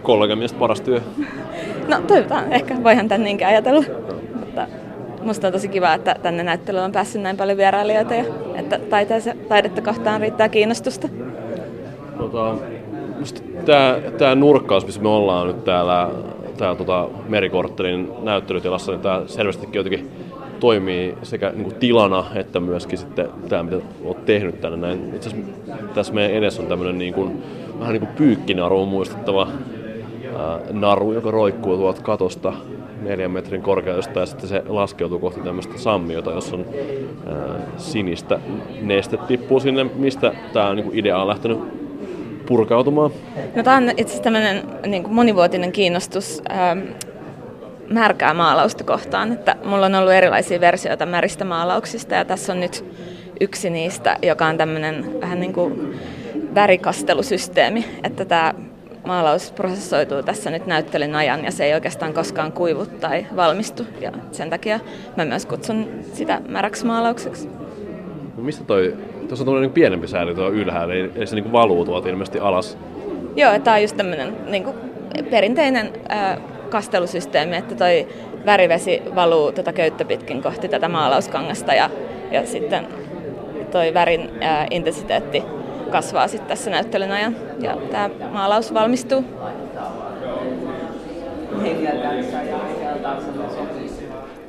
kollegan mielestä paras työ? No toivotaan, ehkä voihan tän niinkin ajatella. Mutta musta on tosi kiva, että tänne näyttelyyn on päässyt näin paljon vierailijoita ja että taidetta kohtaan riittää kiinnostusta. Tota, tämä, tämä nurkkaus, missä me ollaan nyt täällä, täällä tota Merikorttelin näyttelytilassa, niin tämä selvästikin jotenkin toimii sekä niin kuin tilana että myöskin sitten tämä, mitä olet tehnyt tänne. Näin. Itse asiassa tässä meidän edessä on tämmöinen niin kuin, vähän niin kuin pyykkinaruun muistuttava ää, naru, joka roikkuu tuolta katosta neljän metrin korkeudesta ja sitten se laskeutuu kohti tämmöistä sammiota, jossa on ää, sinistä neste tippuu sinne. Mistä tämä niin idea on lähtenyt purkautumaan? No, tämä on itse asiassa tämmöinen niin monivuotinen kiinnostus märkää maalausta kohtaan. Että mulla on ollut erilaisia versioita märistä maalauksista ja tässä on nyt yksi niistä, joka on tämmöinen vähän niin kuin värikastelusysteemi, että tämä maalaus prosessoituu tässä nyt näyttelyn ajan ja se ei oikeastaan koskaan kuivu tai valmistu. Ja sen takia mä myös kutsun sitä märäksi maalaukseksi. No mistä toi, tuossa on tuollainen pienempi sääli tuo ylhäällä, eli se niin valuu tuolta ilmeisesti alas. Joo, tämä on just tämmöinen niin perinteinen ää, kastelusysteemi, että toi värivesi valuu tätä köyttä pitkin kohti tätä maalauskangasta ja, ja sitten toi värin ää, intensiteetti kasvaa sitten tässä näyttelyn ajan ja tämä maalaus valmistuu.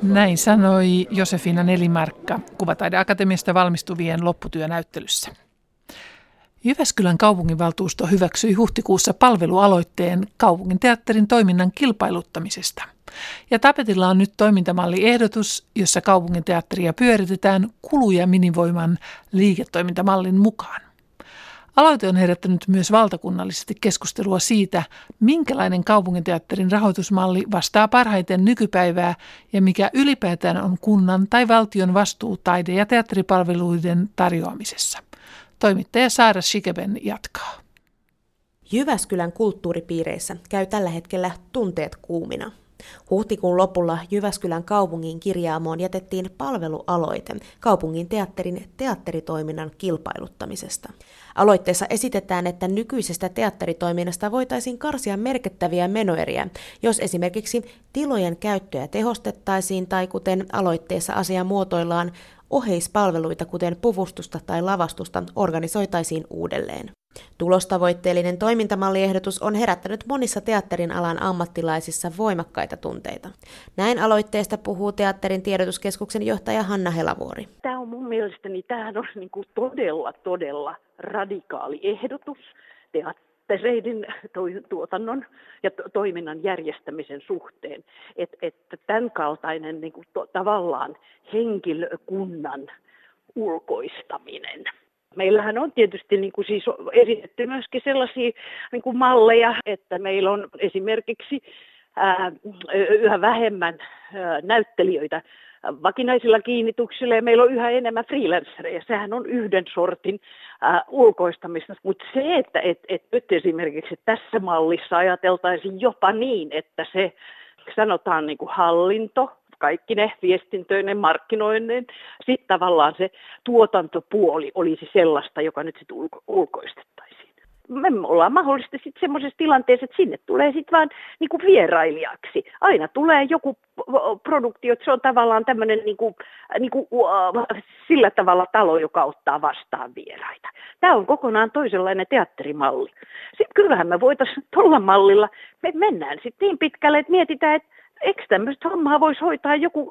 Näin sanoi Josefina Nelimarkka Kuvataideakatemiasta valmistuvien lopputyönäyttelyssä. Jyväskylän kaupunginvaltuusto hyväksyi huhtikuussa palvelualoitteen kaupunginteatterin toiminnan kilpailuttamisesta. Ja tapetilla on nyt toimintamalliehdotus, jossa kaupunginteatteria pyöritetään kuluja minivoiman liiketoimintamallin mukaan. Aloite on herättänyt myös valtakunnallisesti keskustelua siitä, minkälainen kaupunginteatterin rahoitusmalli vastaa parhaiten nykypäivää ja mikä ylipäätään on kunnan tai valtion vastuu taide- ja teatteripalveluiden tarjoamisessa. Toimittaja Saara Shikeben jatkaa. Jyväskylän kulttuuripiireissä käy tällä hetkellä tunteet kuumina. Huhtikuun lopulla Jyväskylän kaupungin kirjaamoon jätettiin palvelualoite kaupungin teatterin teatteritoiminnan kilpailuttamisesta. Aloitteessa esitetään, että nykyisestä teatteritoiminnasta voitaisiin karsia merkittäviä menoeriä, jos esimerkiksi tilojen käyttöä tehostettaisiin tai kuten aloitteessa asia muotoillaan, oheispalveluita kuten puvustusta tai lavastusta organisoitaisiin uudelleen. Tulostavoitteellinen toimintamalliehdotus on herättänyt monissa teatterin alan ammattilaisissa voimakkaita tunteita. Näin aloitteesta puhuu teatterin tiedotuskeskuksen johtaja Hanna Helavuori. Tämä on mun mielestäni tämähän on niin kuin todella, todella radikaali ehdotus teattereiden tuotannon ja toiminnan järjestämisen suhteen. Että et tämän kaltainen niin kuin to, tavallaan henkilökunnan ulkoistaminen – Meillähän on tietysti niin kuin siis esitetty myöskin sellaisia niin kuin malleja, että meillä on esimerkiksi ää, yhä vähemmän ää, näyttelijöitä vakinaisilla kiinnityksillä ja meillä on yhä enemmän freelancereja. Sehän on yhden sortin ää, ulkoistamista, mutta se, että et, et nyt esimerkiksi tässä mallissa ajateltaisiin jopa niin, että se sanotaan niin kuin hallinto, kaikki ne viestintöinen, markkinoinnin, sitten tavallaan se tuotantopuoli olisi sellaista, joka nyt sitten ulko- ulkoistettaisiin. Me ollaan mahdollisesti sitten semmoisessa tilanteessa, että sinne tulee sitten vaan niin kuin vierailijaksi. Aina tulee joku produktio, että se on tavallaan tämmöinen niin kuin, niin kuin, uh, sillä tavalla talo, joka ottaa vastaan vieraita. Tämä on kokonaan toisenlainen teatterimalli. Sitten kyllähän me voitaisiin tuolla mallilla, me mennään sitten niin pitkälle, että mietitään, että eikö tämmöistä hommaa voisi hoitaa joku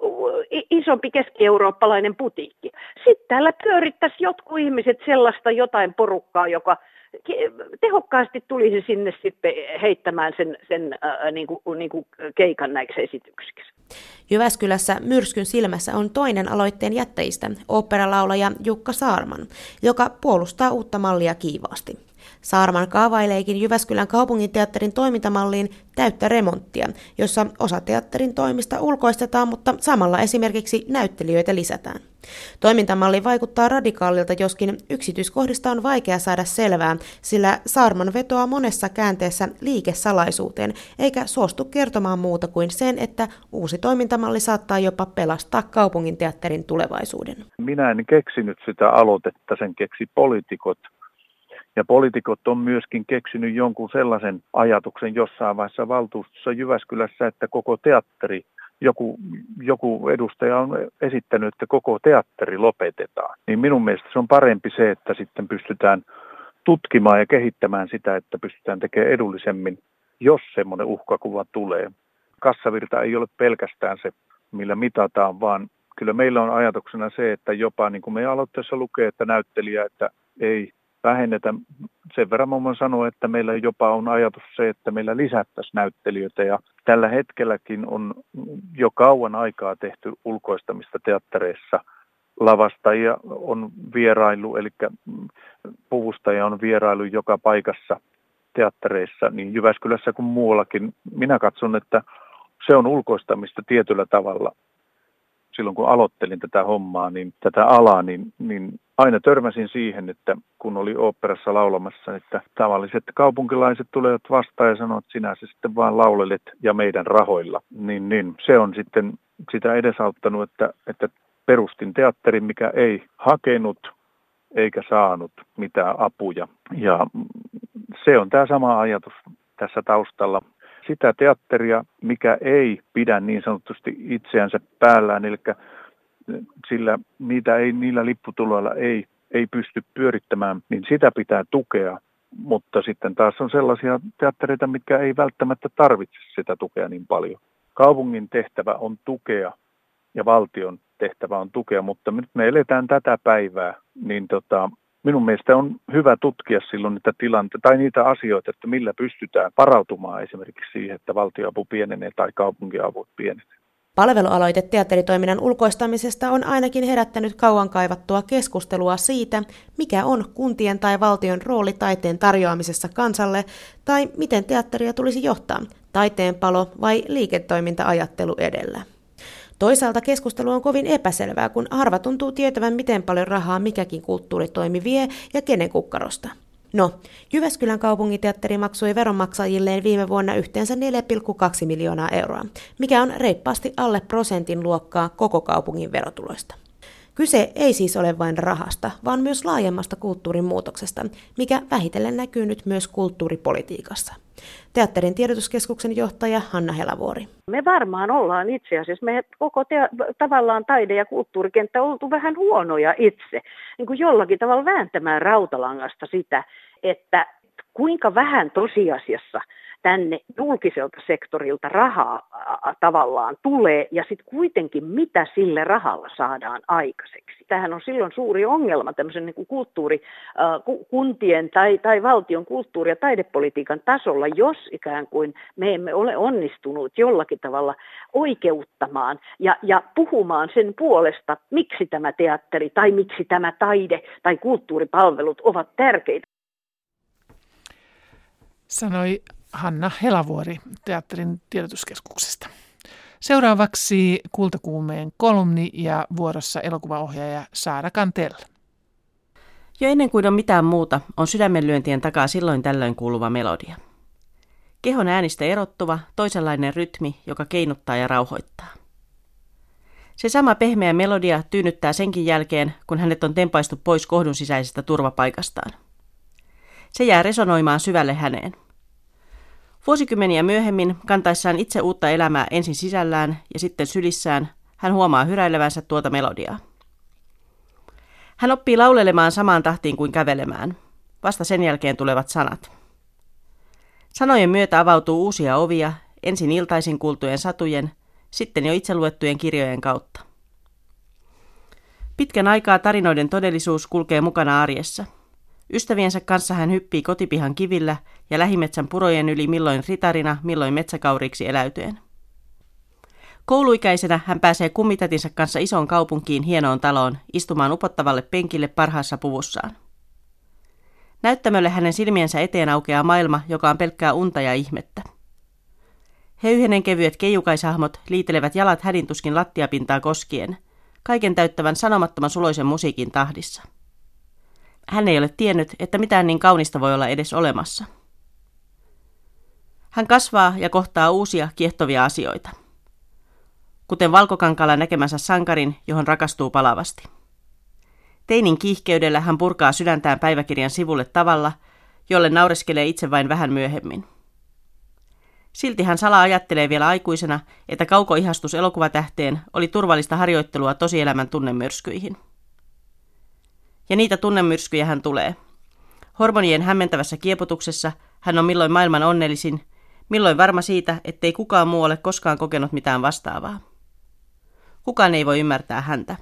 isompi keski-eurooppalainen putiikki? Sitten täällä pyörittäisi jotkut ihmiset sellaista jotain porukkaa, joka tehokkaasti tulisi sinne sitten heittämään sen, sen äh, niin kuin, niin kuin keikan näiksi esityksiksi. Jyväskylässä Myrskyn silmässä on toinen aloitteen jättäjistä, oopperalaulaja Jukka Saarman, joka puolustaa uutta mallia kiivaasti. Saarman kaavaileekin Jyväskylän kaupunginteatterin toimintamalliin täyttä remonttia, jossa osa teatterin toimista ulkoistetaan, mutta samalla esimerkiksi näyttelijöitä lisätään. Toimintamalli vaikuttaa radikaalilta, joskin yksityiskohdista on vaikea saada selvää, sillä Saarman vetoaa monessa käänteessä liikesalaisuuteen, eikä suostu kertomaan muuta kuin sen, että uusi toimintamalli saattaa jopa pelastaa kaupunginteatterin tulevaisuuden. Minä en keksinyt sitä aloitetta, sen keksi poliitikot ja poliitikot on myöskin keksinyt jonkun sellaisen ajatuksen jossain vaiheessa valtuustossa Jyväskylässä, että koko teatteri, joku, joku edustaja on esittänyt, että koko teatteri lopetetaan. Niin minun mielestä se on parempi se, että sitten pystytään tutkimaan ja kehittämään sitä, että pystytään tekemään edullisemmin, jos semmoinen uhkakuva tulee. Kassavirta ei ole pelkästään se, millä mitataan, vaan kyllä meillä on ajatuksena se, että jopa niin kuin meidän aloitteessa lukee, että näyttelijä, että ei vähennetä. Sen verran mä sanoa, että meillä jopa on ajatus se, että meillä lisättäisiin näyttelijöitä ja tällä hetkelläkin on jo kauan aikaa tehty ulkoistamista teattereissa. Lavastajia on vierailu, eli puvustajia on vierailu joka paikassa teattereissa, niin Jyväskylässä kuin muuallakin. Minä katson, että se on ulkoistamista tietyllä tavalla silloin kun aloittelin tätä hommaa, niin tätä alaa, niin, niin aina törmäsin siihen, että kun oli oopperassa laulamassa, että tavalliset kaupunkilaiset tulevat vastaan ja sanovat, että sinä se sitten vaan laulelet ja meidän rahoilla. Niin, niin se on sitten sitä edesauttanut, että, että perustin teatterin, mikä ei hakenut eikä saanut mitään apuja. Ja se on tämä sama ajatus tässä taustalla sitä teatteria, mikä ei pidä niin sanotusti itseänsä päällään, eli sillä niitä ei, niillä lipputuloilla ei, ei pysty pyörittämään, niin sitä pitää tukea. Mutta sitten taas on sellaisia teattereita, mitkä ei välttämättä tarvitse sitä tukea niin paljon. Kaupungin tehtävä on tukea ja valtion tehtävä on tukea, mutta nyt me eletään tätä päivää, niin tota, minun mielestä on hyvä tutkia silloin niitä tilanteita tai niitä asioita, että millä pystytään parautumaan esimerkiksi siihen, että valtioapu pienenee tai kaupunkiavut pienenee. Palvelualoite teatteritoiminnan ulkoistamisesta on ainakin herättänyt kauan kaivattua keskustelua siitä, mikä on kuntien tai valtion rooli taiteen tarjoamisessa kansalle, tai miten teatteria tulisi johtaa, taiteenpalo vai liiketoiminta-ajattelu edellä. Toisaalta keskustelu on kovin epäselvää, kun harva tuntuu tietävän, miten paljon rahaa mikäkin kulttuuritoimi vie ja kenen kukkarosta. No, Jyväskylän kaupunginteatteri maksoi veronmaksajilleen viime vuonna yhteensä 4,2 miljoonaa euroa, mikä on reippaasti alle prosentin luokkaa koko kaupungin verotuloista. Kyse ei siis ole vain rahasta, vaan myös laajemmasta kulttuurin muutoksesta, mikä vähitellen näkyy nyt myös kulttuuripolitiikassa. Teatterin tiedotuskeskuksen johtaja Hanna Helavuori. Me varmaan ollaan itse asiassa, me koko te- tavallaan taide- ja kulttuurikenttä oltu vähän huonoja itse, niin kuin jollakin tavalla vääntämään rautalangasta sitä, että kuinka vähän tosiasiassa – tänne julkiselta sektorilta rahaa tavallaan tulee ja sitten kuitenkin mitä sille rahalla saadaan aikaiseksi. Tähän on silloin suuri ongelma tämmöisen niin kuin kulttuuri, kuntien tai, tai valtion kulttuuri- ja taidepolitiikan tasolla, jos ikään kuin me emme ole onnistunut jollakin tavalla oikeuttamaan ja, ja puhumaan sen puolesta, miksi tämä teatteri tai miksi tämä taide tai kulttuuripalvelut ovat tärkeitä. Sanoi Hanna Helavuori teatterin tiedotuskeskuksesta. Seuraavaksi Kultakuumeen kolumni ja vuorossa elokuvaohjaaja Saara Kantel. Jo ennen kuin on mitään muuta, on sydämenlyöntien takaa silloin tällöin kuuluva melodia. Kehon äänistä erottuva, toisenlainen rytmi, joka keinuttaa ja rauhoittaa. Se sama pehmeä melodia tyynnyttää senkin jälkeen, kun hänet on tempaistu pois kohdun sisäisestä turvapaikastaan. Se jää resonoimaan syvälle häneen – Vuosikymmeniä myöhemmin, kantaessaan itse uutta elämää ensin sisällään ja sitten sylissään, hän huomaa hyräilevänsä tuota melodiaa. Hän oppii laulelemaan samaan tahtiin kuin kävelemään. Vasta sen jälkeen tulevat sanat. Sanojen myötä avautuu uusia ovia, ensin iltaisin kuultujen satujen, sitten jo itse luettujen kirjojen kautta. Pitkän aikaa tarinoiden todellisuus kulkee mukana arjessa. Ystäviensä kanssa hän hyppii kotipihan kivillä ja lähimetsän purojen yli milloin ritarina, milloin metsäkauriksi eläytyen. Kouluikäisenä hän pääsee kummitätinsä kanssa isoon kaupunkiin hienoon taloon istumaan upottavalle penkille parhaassa puvussaan. Näyttämölle hänen silmiensä eteen aukeaa maailma, joka on pelkkää unta ja ihmettä. Höyhenen kevyet keijukaisahmot liitelevät jalat hädintuskin lattiapintaa koskien, kaiken täyttävän sanomattoman suloisen musiikin tahdissa. Hän ei ole tiennyt, että mitään niin kaunista voi olla edes olemassa. Hän kasvaa ja kohtaa uusia kiehtovia asioita. Kuten valkokankalla näkemänsä sankarin, johon rakastuu palavasti. Teinin kiihkeydellä hän purkaa sydäntään päiväkirjan sivulle tavalla, jolle naureskelee itse vain vähän myöhemmin. Silti hän salaa ajattelee vielä aikuisena, että kaukoihastus elokuvatähteen oli turvallista harjoittelua tosielämän tunnemyrskyihin. Ja niitä tunnemyrskyjä hän tulee. Hormonien hämmentävässä kieputuksessa hän on milloin maailman onnellisin, milloin varma siitä, ettei kukaan muu ole koskaan kokenut mitään vastaavaa. Kukaan ei voi ymmärtää häntä.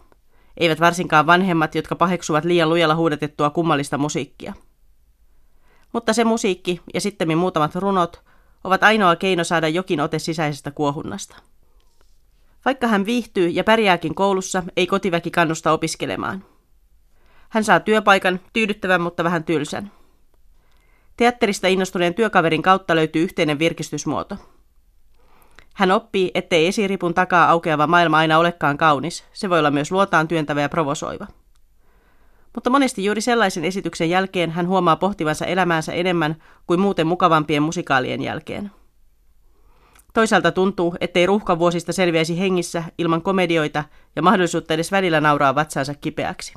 Eivät varsinkaan vanhemmat, jotka paheksuvat liian lujalla huudetettua kummallista musiikkia. Mutta se musiikki ja sitten muutamat runot ovat ainoa keino saada jokin ote sisäisestä kuohunnasta. Vaikka hän viihtyy ja pärjääkin koulussa, ei kotiväki kannusta opiskelemaan. Hän saa työpaikan, tyydyttävän mutta vähän tylsän. Teatterista innostuneen työkaverin kautta löytyy yhteinen virkistysmuoto. Hän oppii, ettei esiripun takaa aukeava maailma aina olekaan kaunis. Se voi olla myös luotaan työntävä ja provosoiva. Mutta monesti juuri sellaisen esityksen jälkeen hän huomaa pohtivansa elämäänsä enemmän kuin muuten mukavampien musikaalien jälkeen. Toisaalta tuntuu, ettei ruuhkavuosista selviäisi hengissä ilman komedioita ja mahdollisuutta edes välillä nauraa vatsaansa kipeäksi.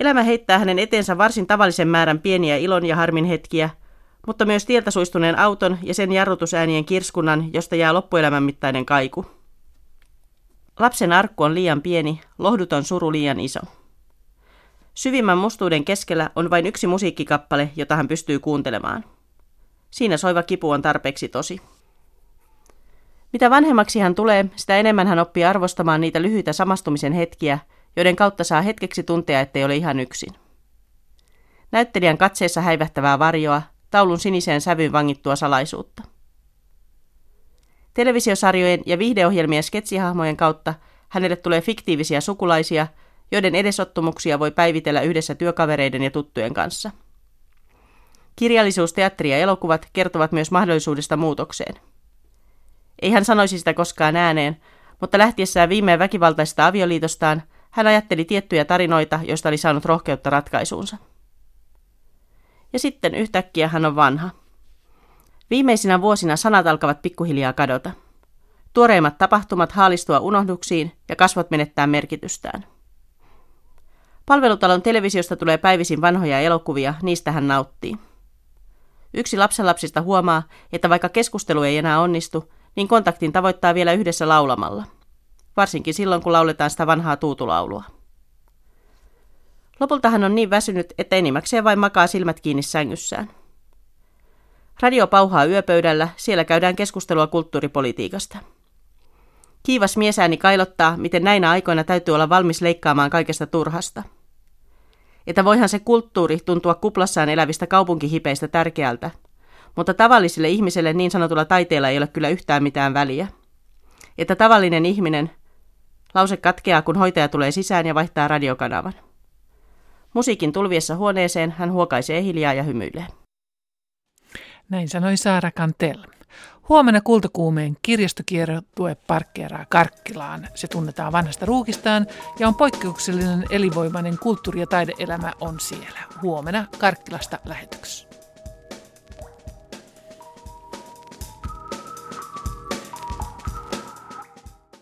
Elämä heittää hänen eteensä varsin tavallisen määrän pieniä ilon ja harmin hetkiä, mutta myös tieltä suistuneen auton ja sen jarrutusäänien kirskunnan, josta jää loppuelämän mittainen kaiku. Lapsen arkku on liian pieni, lohduton suru liian iso. Syvimmän mustuuden keskellä on vain yksi musiikkikappale, jota hän pystyy kuuntelemaan. Siinä soiva kipu on tarpeeksi tosi. Mitä vanhemmaksi hän tulee, sitä enemmän hän oppii arvostamaan niitä lyhyitä samastumisen hetkiä, joiden kautta saa hetkeksi tuntea, ettei ole ihan yksin. Näyttelijän katseessa häivähtävää varjoa, taulun siniseen sävyyn vangittua salaisuutta. Televisiosarjojen ja viihdeohjelmien sketsihahmojen kautta hänelle tulee fiktiivisiä sukulaisia, joiden edesottumuksia voi päivitellä yhdessä työkavereiden ja tuttujen kanssa. Kirjallisuus, teatteri ja elokuvat kertovat myös mahdollisuudesta muutokseen. Ei hän sanoisi sitä koskaan ääneen, mutta lähtiessään viimein väkivaltaisesta avioliitostaan hän ajatteli tiettyjä tarinoita, joista oli saanut rohkeutta ratkaisuunsa. Ja sitten yhtäkkiä hän on vanha. Viimeisinä vuosina sanat alkavat pikkuhiljaa kadota. Tuoreimmat tapahtumat haalistua unohduksiin ja kasvot menettää merkitystään. Palvelutalon televisiosta tulee päivisin vanhoja elokuvia, niistä hän nauttii. Yksi lapsenlapsista huomaa, että vaikka keskustelu ei enää onnistu, niin kontaktin tavoittaa vielä yhdessä laulamalla. Varsinkin silloin, kun lauletaan sitä vanhaa tuutulaulua. Lopulta hän on niin väsynyt, että enimmäkseen vain makaa silmät kiinni sängyssään. Radio pauhaa yöpöydällä, siellä käydään keskustelua kulttuuripolitiikasta. Kiivas miesääni kailottaa, miten näinä aikoina täytyy olla valmis leikkaamaan kaikesta turhasta. Että voihan se kulttuuri tuntua kuplassaan elävistä kaupunkihipeistä tärkeältä, mutta tavallisille ihmiselle niin sanotulla taiteella ei ole kyllä yhtään mitään väliä. Että tavallinen ihminen, lause katkeaa kun hoitaja tulee sisään ja vaihtaa radiokanavan. Musiikin tulviessa huoneeseen hän huokaisee hiljaa ja hymyilee. Näin sanoi Saara Kantel. Huomenna Kultakuumeen kirjastokiertue parkkeeraa Karkkilaan. Se tunnetaan vanhasta ruukistaan ja on poikkeuksellinen elinvoimainen kulttuuri- ja taideelämä on siellä. Huomenna Karkkilasta lähetyksessä.